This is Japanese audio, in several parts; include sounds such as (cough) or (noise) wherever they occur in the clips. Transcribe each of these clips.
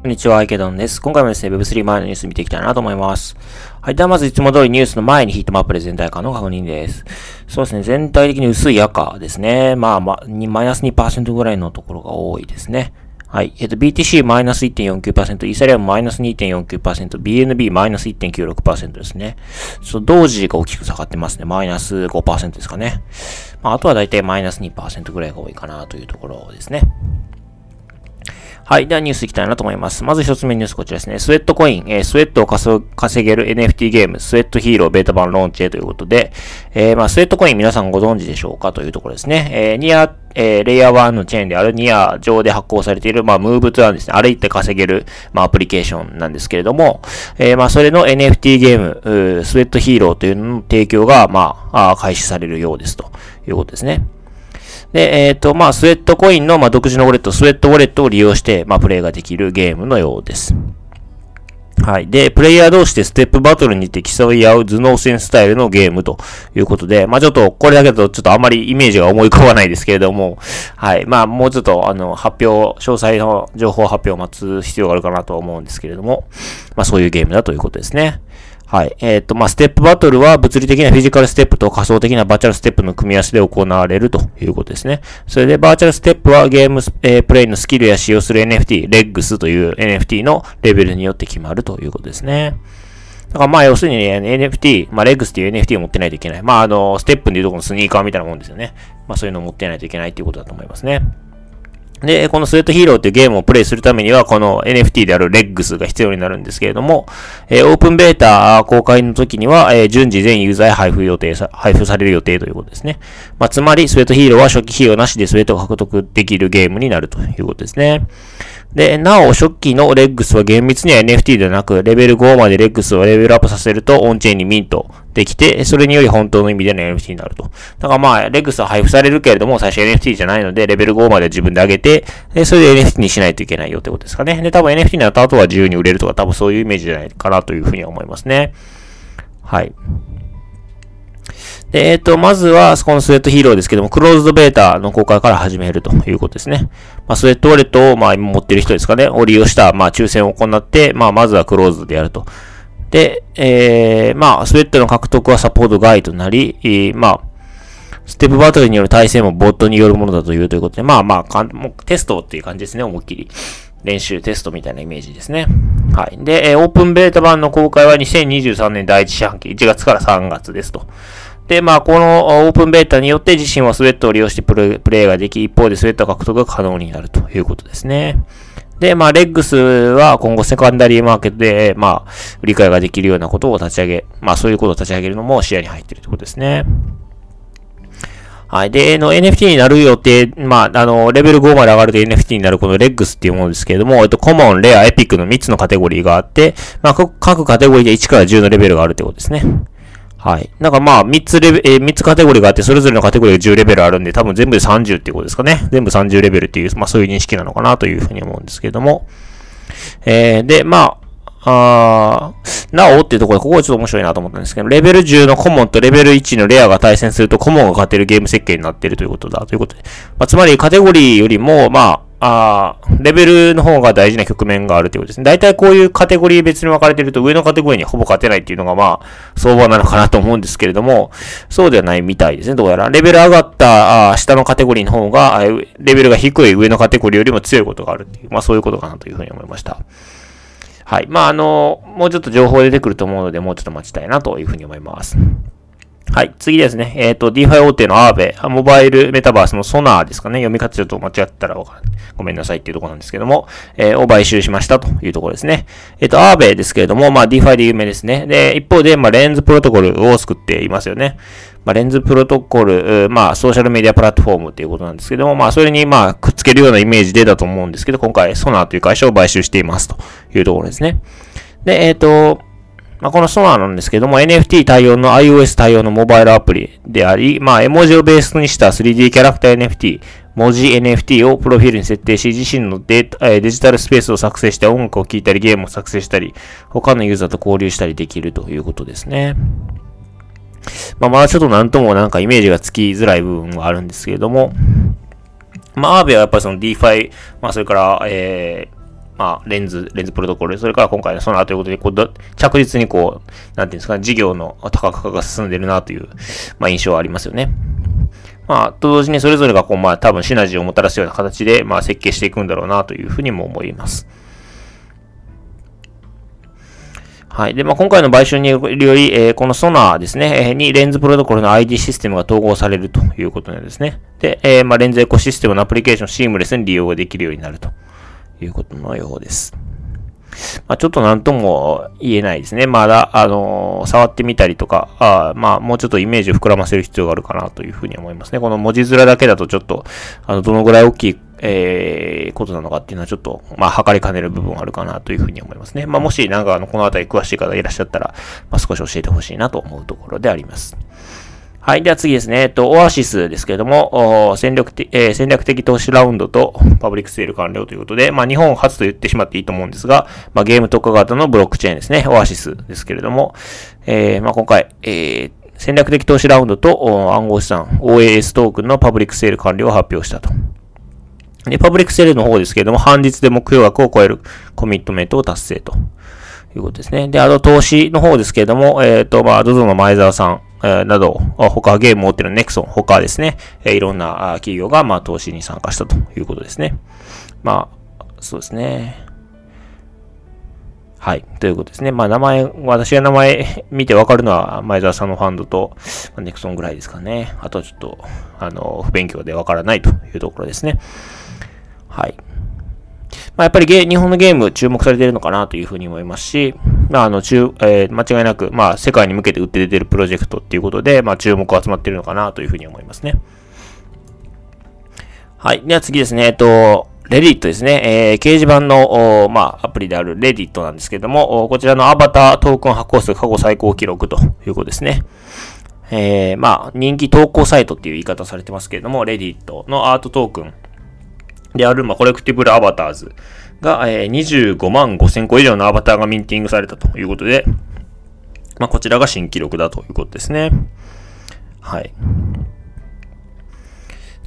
こんにちは、池田です。今回もですね、Web3 前のニュース見ていきたいなと思います。はい。ではまずいつも通りニュースの前にヒートマップで全体感の確認です。そうですね、全体的に薄い赤ですね。まあ、ま、マイナス2%ぐらいのところが多いですね。はい。えっと、BTC マイナス1.49%、イーサリアムマイナス2.49%、BNB マイナス1.96%ですね。そう、同時が大きく下がってますね。マイナス5%ですかね。まあ、あとはだいたいマイナス2%ぐらいが多いかなというところですね。はい。ではニュースいきたいなと思います。まず一つ目ニュースこちらですね。スウェットコイン、えー、スウェットを稼げる NFT ゲーム、スウェットヒーローベータ版ローンチへということで、えー、まあ、スウェットコイン皆さんご存知でしょうかというところですね。えー、ニア、えー、レイヤー1のチェーンであるニア上で発行されている、まあ、ムーブツアーですね。歩いて稼げる、まあ、アプリケーションなんですけれども、えー、まあ、それの NFT ゲーム、スウェットヒーローというのの提供が、まあ、開始されるようですということですね。で、えっ、ー、と、まあ、スウェットコインの、まあ、独自のウォレット、スウェットウォレットを利用して、まあ、プレイができるゲームのようです。はい。で、プレイヤー同士でステップバトルにて競い合う頭脳戦スタイルのゲームということで、まあちょっと、これだけだとちょっとあまりイメージが思い浮かばないですけれども、はい。まあもうちょっと、あの、発表、詳細の情報発表を待つ必要があるかなと思うんですけれども、まあそういうゲームだということですね。はい。えっ、ー、と、まあ、ステップバトルは物理的なフィジカルステップと仮想的なバーチャルステップの組み合わせで行われるということですね。それで、バーチャルステップはゲーム、えー、プレイのスキルや使用する NFT、レッグスという NFT のレベルによって決まるということですね。だからまあ要するに、ね、NFT、まあレッグスっていう NFT を持ってないといけない。まああの、ステップでいうとこのスニーカーみたいなもんですよね。まあそういうのを持ってないといけないっていうことだと思いますね。で、このスウェットヒーローっていうゲームをプレイするためには、この NFT であるレッグスが必要になるんですけれども、えー、オープンベータ公開の時には、えー、順次全ユーザーへ配布予定さ、配布される予定ということですね。まあ、つまり、スウェットヒーローは初期費用なしでスウェットを獲得できるゲームになるということですね。で、なお、初期のレッグスは厳密には NFT ではなく、レベル5までレッグスをレベルアップさせると、オンチェーンにミントできて、それにより本当の意味での NFT になると。だからまあ、レッグスは配布されるけれども、最初 NFT じゃないので、レベル5まで自分で上げて、それで NFT にしないといけないよってことですかね。で、多分 NFT になった後は自由に売れるとか、多分そういうイメージじゃないかなというふうに思いますね。はい。で、えっ、ー、と、まずは、このスウェットヒーローですけども、クローズドベータの公開から始めるということですね。まあ、スウェットウォレットを、まあ、今持ってる人ですかね、を利用した、まあ、抽選を行って、まあ、まずはクローズドでやると。で、えー、まあ、スウェットの獲得はサポート外となり、えー、まあ、ステップバトルによる対戦もボットによるものだというということで、まあまあ、かんもうテストっていう感じですね、思いっきり。練習テストみたいなイメージですね。はい。で、えー、オープンベータ版の公開は2023年第1四半期、1月から3月ですと。で、まあ、このオープンベータによって自身はスウェットを利用してプレイができ、一方でスウェット獲得が可能になるということですね。で、まあ、レッグスは今後セカンダリーマーケットで、まあ、売り買いができるようなことを立ち上げ、まあ、そういうことを立ち上げるのも視野に入っているということですね。はい。で、の NFT になる予定、まあ、あの、レベル5まで上がると NFT になるこのレッグスっていうものですけれども、えっと、コモン、レア、エピックの3つのカテゴリーがあって、まあ、各カテゴリーで1から10のレベルがあるってことですね。はい。なんかまあ、3つレベ、えー、3つカテゴリーがあって、それぞれのカテゴリーが10レベルあるんで、多分全部で30っていうことですかね。全部30レベルっていう、まあそういう認識なのかなというふうに思うんですけれども。えー、で、まあ、あなおっていうところで、ここはちょっと面白いなと思ったんですけど、レベル10のコモンとレベル1のレアが対戦すると、コモンが勝てるゲーム設計になっているということだということで。まあ、つまりカテゴリーよりも、まああ、あレベルの方が大事な局面があるということですね。大体こういうカテゴリー別に分かれてると上のカテゴリーにほぼ勝てないっていうのがまあ相場なのかなと思うんですけれども、そうではないみたいですね。どうやら。レベル上がったあ下のカテゴリーの方が、レベルが低い上のカテゴリーよりも強いことがあるっていう、まあそういうことかなというふうに思いました。はい。まああの、もうちょっと情報出てくると思うので、もうちょっと待ちたいなというふうに思います。はい。次ですね。えっ、ー、と、DeFi 大手のアーベ、モバイルメタバースのソナーですかね。読み方ちょっと間違ったらわかごめんなさいっていうところなんですけども、えー、を買収しましたというところですね。えっ、ー、と、アーベですけれども、まあ、DeFi で有名ですね。で、一方で、まあ、レンズプロトコルを作っていますよね。まあ、レンズプロトコル、まあ、ソーシャルメディアプラットフォームっていうことなんですけども、まあ、それに、まあ、くっつけるようなイメージでだと思うんですけど、今回、ソナーという会社を買収していますというところですね。で、えっ、ー、と、まあ、このソナーなんですけども、NFT 対応の iOS 対応のモバイルアプリであり、まあ、絵文字をベースにした 3D キャラクター NFT、文字 NFT をプロフィールに設定し、自身のデデジタルスペースを作成して音楽を聴いたり、ゲームを作成したり、他のユーザーと交流したりできるということですね。まあ、まだちょっとなんともなんかイメージがつきづらい部分はあるんですけれども、まあ、アーベはやっぱりその DeFi、まあ、それから、えー、まあ、レンズ、レンズプロトコル、それから今回のソナーということで、こう、着実にこう、なんていうんですか、事業の多角化が進んでるなという、まあ、印象はありますよね。まあ、と同時にそれぞれがこう、まあ、多分シナジーをもたらすような形で、まあ、設計していくんだろうなというふうにも思います。はい。で、まあ、今回の買収により、えー、このソナーですね、にレンズプロトコルの ID システムが統合されるということなんですね。で、えー、まあ、レンズエコシステムのアプリケーションをシームレスに利用ができるようになるということのようです。まあ、ちょっとなんとも言えないですね。まだ、あのー、触ってみたりとか、あまあ、もうちょっとイメージを膨らませる必要があるかなというふうに思いますね。この文字面だけだとちょっと、あの、どのぐらい大きい、えー、ことなのかっていうのはちょっと、まあ、測りかねる部分があるかなというふうに思いますね。まあ、もし、なんか、あの、このあたり詳しい方いらっしゃったら、まあ、少し教えてほしいなと思うところであります。はい。では次ですね。えっと、オアシスですけれども、戦略的、えー、戦略的投資ラウンドとパブリックセール完了ということで、まあ、日本初と言ってしまっていいと思うんですが、まあ、ゲーム特化型のブロックチェーンですね。オアシスですけれども、えー、まあ、今回、えー、戦略的投資ラウンドと暗号資産 OAS トークンのパブリックセール完了を発表したと。で、パブリックセールの方ですけれども、半日で目標額を超えるコミットメントを達成ということですね。で、あと投資の方ですけれども、えっ、ー、と、まあ、ZOZO の前澤さん、など、他ゲームを持ってるネクソン、他ですね、いろんな企業が、まあ、投資に参加したということですね。まあ、そうですね。はい。ということですね。まあ、名前、私が名前 (laughs) 見てわかるのは、前澤さんのファンドと、ネクソンぐらいですかね。あとはちょっと、あの、不勉強でわからないというところですね。はい。まあ、やっぱりゲ日本のゲーム注目されているのかなというふうに思いますし、まあ、あの、中、えー、間違いなく、まあ、世界に向けて売って出てるプロジェクトっていうことで、まあ、注目が集まってるのかなというふうに思いますね。はい。では次ですね、えっと、レディットですね。えー、掲示板の、まあ、アプリであるレディットなんですけども、こちらのアバタートークン発行数過去最高記録ということですね。えー、まあ、人気投稿サイトっていう言い方されてますけれども、レディットのアートトークンである、まあ、コレクティブルアバターズが、えー、25万5千個以上のアバターがミンティングされたということで、まあ、こちらが新記録だということですね。はい。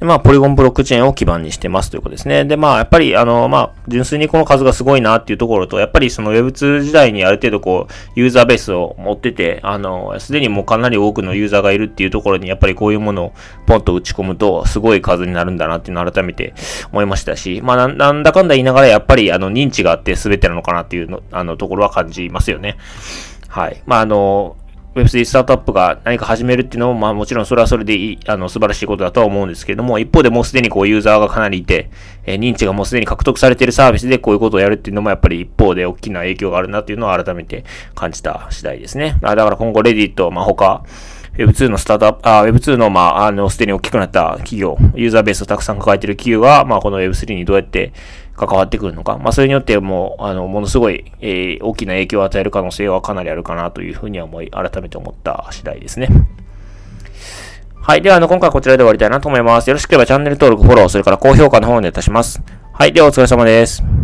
で、まあ、ポリゴンブロックチェーンを基盤にしてますということですね。で、まあ、やっぱり、あの、まあ、純粋にこの数がすごいなっていうところと、やっぱりその Web2 時代にある程度こう、ユーザーベースを持ってて、あの、すでにもうかなり多くのユーザーがいるっていうところに、やっぱりこういうものをポンと打ち込むと、すごい数になるんだなっていうのを改めて思いましたし、まあ、なんだかんだ言いながら、やっぱり、あの、認知があって全てなのかなっていうの、あの、ところは感じますよね。はい。まあ、あの、Web3 スタートアップが何か始めるっていうのも、まあもちろんそれはそれでいい、あの、素晴らしいことだとは思うんですけれども、一方でもうすでにこうユーザーがかなりいて、えー、認知がもうすでに獲得されているサービスでこういうことをやるっていうのもやっぱり一方で大きな影響があるなっていうのを改めて感じた次第ですね。あだから今後レディット、まあ他、Web2 のスタートアップ、あ、Web2 の、まあ、あの、すでに大きくなった企業、ユーザーベースをたくさん抱えている企業が、まあ、この Web3 にどうやって関わってくるのか？まあ、それによってもう、あの、ものすごい、えー、大きな影響を与える可能性はかなりあるかなというふうには思い、改めて思った次第ですね。はい。では、あの、今回はこちらで終わりたいなと思います。よろしければチャンネル登録、フォロー、それから高評価の方をお願いいたします。はい。では、お疲れ様です。